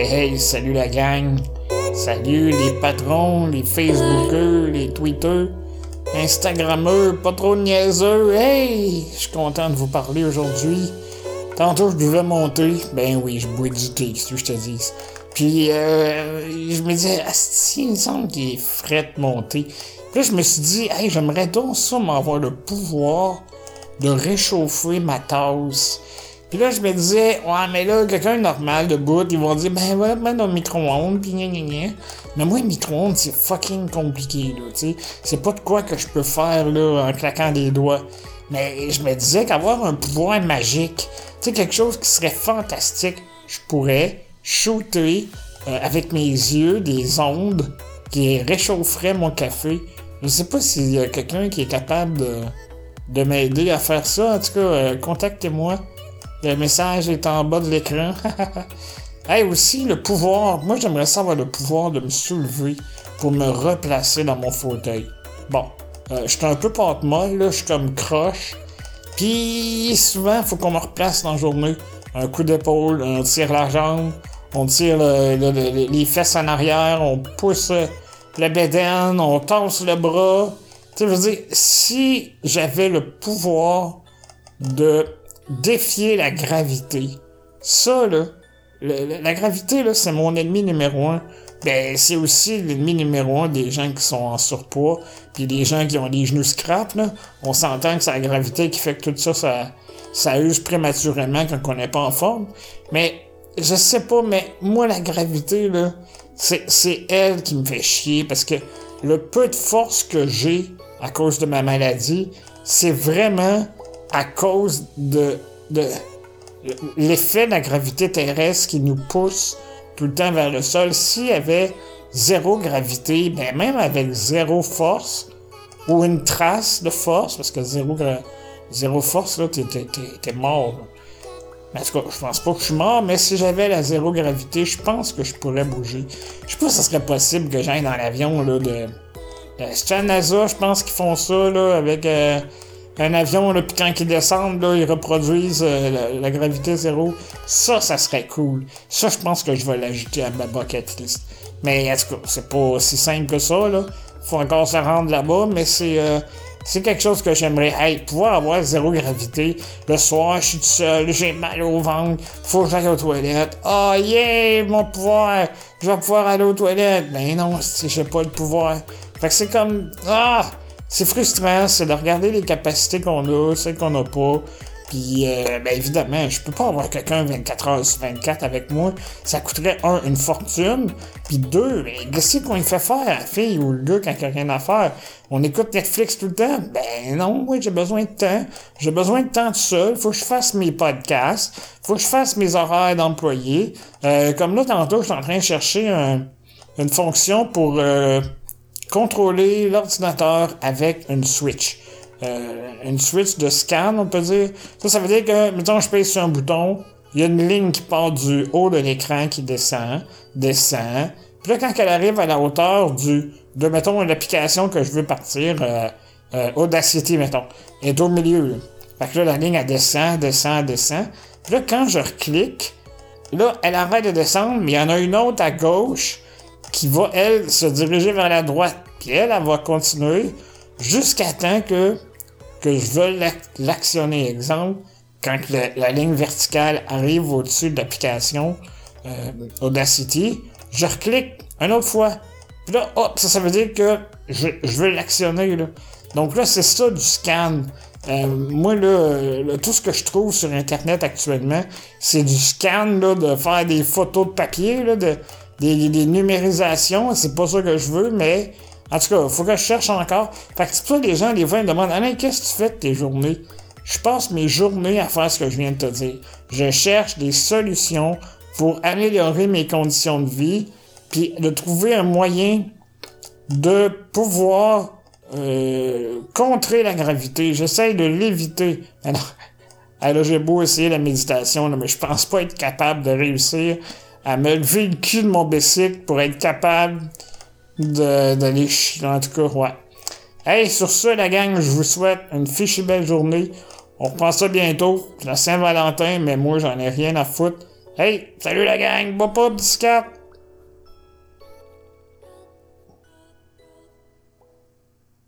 Hey, salut la gang. Salut les patrons, les Facebookers, les Twitters, Instagrammeurs, pas trop niaiseux. Hey, je suis content de vous parler aujourd'hui. Tantôt, je devais monter. Ben oui, je bois du thé, si je te dis. Puis, euh, je me disais, si, il me semble qu'il est frais de monter. Puis je me suis dit, hey, j'aimerais donc ça m'avoir le pouvoir de réchauffer ma tasse. Puis là, je me disais, ouais, mais là, quelqu'un normal de bout, ils vont dire, ben, ouais, ben, dans micro-ondes, pis gna gna gna. Mais moi, le micro-ondes, c'est fucking compliqué, là, tu sais. C'est pas de quoi que je peux faire, là, en claquant des doigts. Mais je me disais qu'avoir un pouvoir magique, tu sais, quelque chose qui serait fantastique, je pourrais shooter euh, avec mes yeux des ondes qui réchaufferaient mon café. Je sais pas s'il y a quelqu'un qui est capable de, de m'aider à faire ça. En tout cas, euh, contactez-moi. Le message est en bas de l'écran. hey, aussi, le pouvoir. Moi, j'aimerais savoir le pouvoir de me soulever pour me replacer dans mon fauteuil. Bon, euh, je suis un peu porte molle, là. Je suis comme croche. Puis, souvent, faut qu'on me replace dans la journée. Un coup d'épaule, on tire la jambe, on tire les fesses en arrière, on pousse le bédaine, on tasse le bras. Tu sais, je veux dire, si j'avais le pouvoir de défier la gravité. Ça, là, la gravité, là, c'est mon ennemi numéro un. Ben, c'est aussi l'ennemi numéro un des gens qui sont en surpoids, puis des gens qui ont les genoux scrap, là. On s'entend que c'est la gravité qui fait que tout ça, ça, use prématurément quand on n'est pas en forme. Mais, je sais pas, mais moi, la gravité, là, c'est, c'est elle qui me fait chier, parce que le peu de force que j'ai à cause de ma maladie, c'est vraiment à cause de, l'effet de la gravité terrestre qui nous pousse tout le temps vers le sol. S'il y avait zéro gravité, ben même avec zéro force, ou une trace de force, parce que zéro, zéro force, là, t'es mort. En tout je pense pas que je suis mort, mais si j'avais la zéro gravité, je pense que je pourrais bouger. Je sais pas si ça serait possible que j'aille dans l'avion, là, de... C'est NASA, je pense qu'ils font ça, là, avec... Euh, un avion, là, puis quand ils descendent, là, ils reproduisent euh, la, gravité zéro. Ça, ça serait cool. Ça, je pense que je vais l'ajouter à ma bucket list. Mais en tout cas, c'est pas aussi simple que ça, là. Faut encore se rendre là-bas, mais c'est... Euh, c'est quelque chose que j'aimerais. Hey, pouvoir avoir zéro gravité. Le soir, je suis tout seul, j'ai mal au ventre, faut que j'aille aux toilettes. Oh yeah, mon pouvoir! Je vais pouvoir aller aux toilettes. Ben non, si j'ai pas le pouvoir. Fait que c'est comme. Ah! C'est frustrant, c'est de regarder les capacités qu'on a, celles qu'on n'a pas. Puis, euh, ben évidemment, je peux pas avoir quelqu'un 24 heures sur 24 avec moi. Ça coûterait, un, une fortune. Puis deux, ben, qu'est-ce qu'on fait faire la fille ou le gars quand il a rien à faire? On écoute Netflix tout le temps? Ben non, moi j'ai besoin de temps. J'ai besoin de temps tout seul. Faut que je fasse mes podcasts. Faut que je fasse mes horaires d'employé. Euh, comme là, tantôt, je suis en train de chercher une fonction pour... Euh, contrôler l'ordinateur avec une switch. Euh, une switch de scan, on peut dire. Ça, ça veut dire que, mettons, je pèse sur un bouton, il y a une ligne qui part du haut de l'écran qui descend, descend. Puis là, quand elle arrive à la hauteur du, de, mettons, l'application que je veux partir, euh, euh, Audacity, mettons, est au milieu. Fait que là, la ligne, elle descend, descend, descend. Puis là, quand je reclique, là, elle arrête de descendre, mais il y en a une autre à gauche qui va, elle, se diriger vers la droite. Puis elle, elle va continuer jusqu'à temps que, que je veuille l'actionner. Exemple, quand la ligne verticale arrive au-dessus de l'application euh, Audacity, je reclique une autre fois. Puis là, hop, ça, ça veut dire que je, je veux l'actionner. Là. Donc là, c'est ça du scan. Euh, moi, là, tout ce que je trouve sur Internet actuellement, c'est du scan, là, de faire des photos de papier, là, de, des, des numérisations, c'est pas ça que je veux, mais en tout cas, faut que je cherche encore. Fait que c'est pour ça les gens, les fois, ils me demandent Alain, qu'est-ce que tu fais de tes journées? Je passe mes journées à faire ce que je viens de te dire. Je cherche des solutions pour améliorer mes conditions de vie, puis de trouver un moyen de pouvoir euh, contrer la gravité. J'essaye de l'éviter. Alors, alors j'ai beau essayer la méditation, mais je pense pas être capable de réussir à me lever le cul de mon bicycle pour être capable d'aller chier. En tout cas, ouais. Hey, sur ce, la gang, je vous souhaite une fichue belle journée. On reprend ça bientôt. la Saint-Valentin, mais moi, j'en ai rien à foutre. Hey, salut la gang, bois pas, biscat!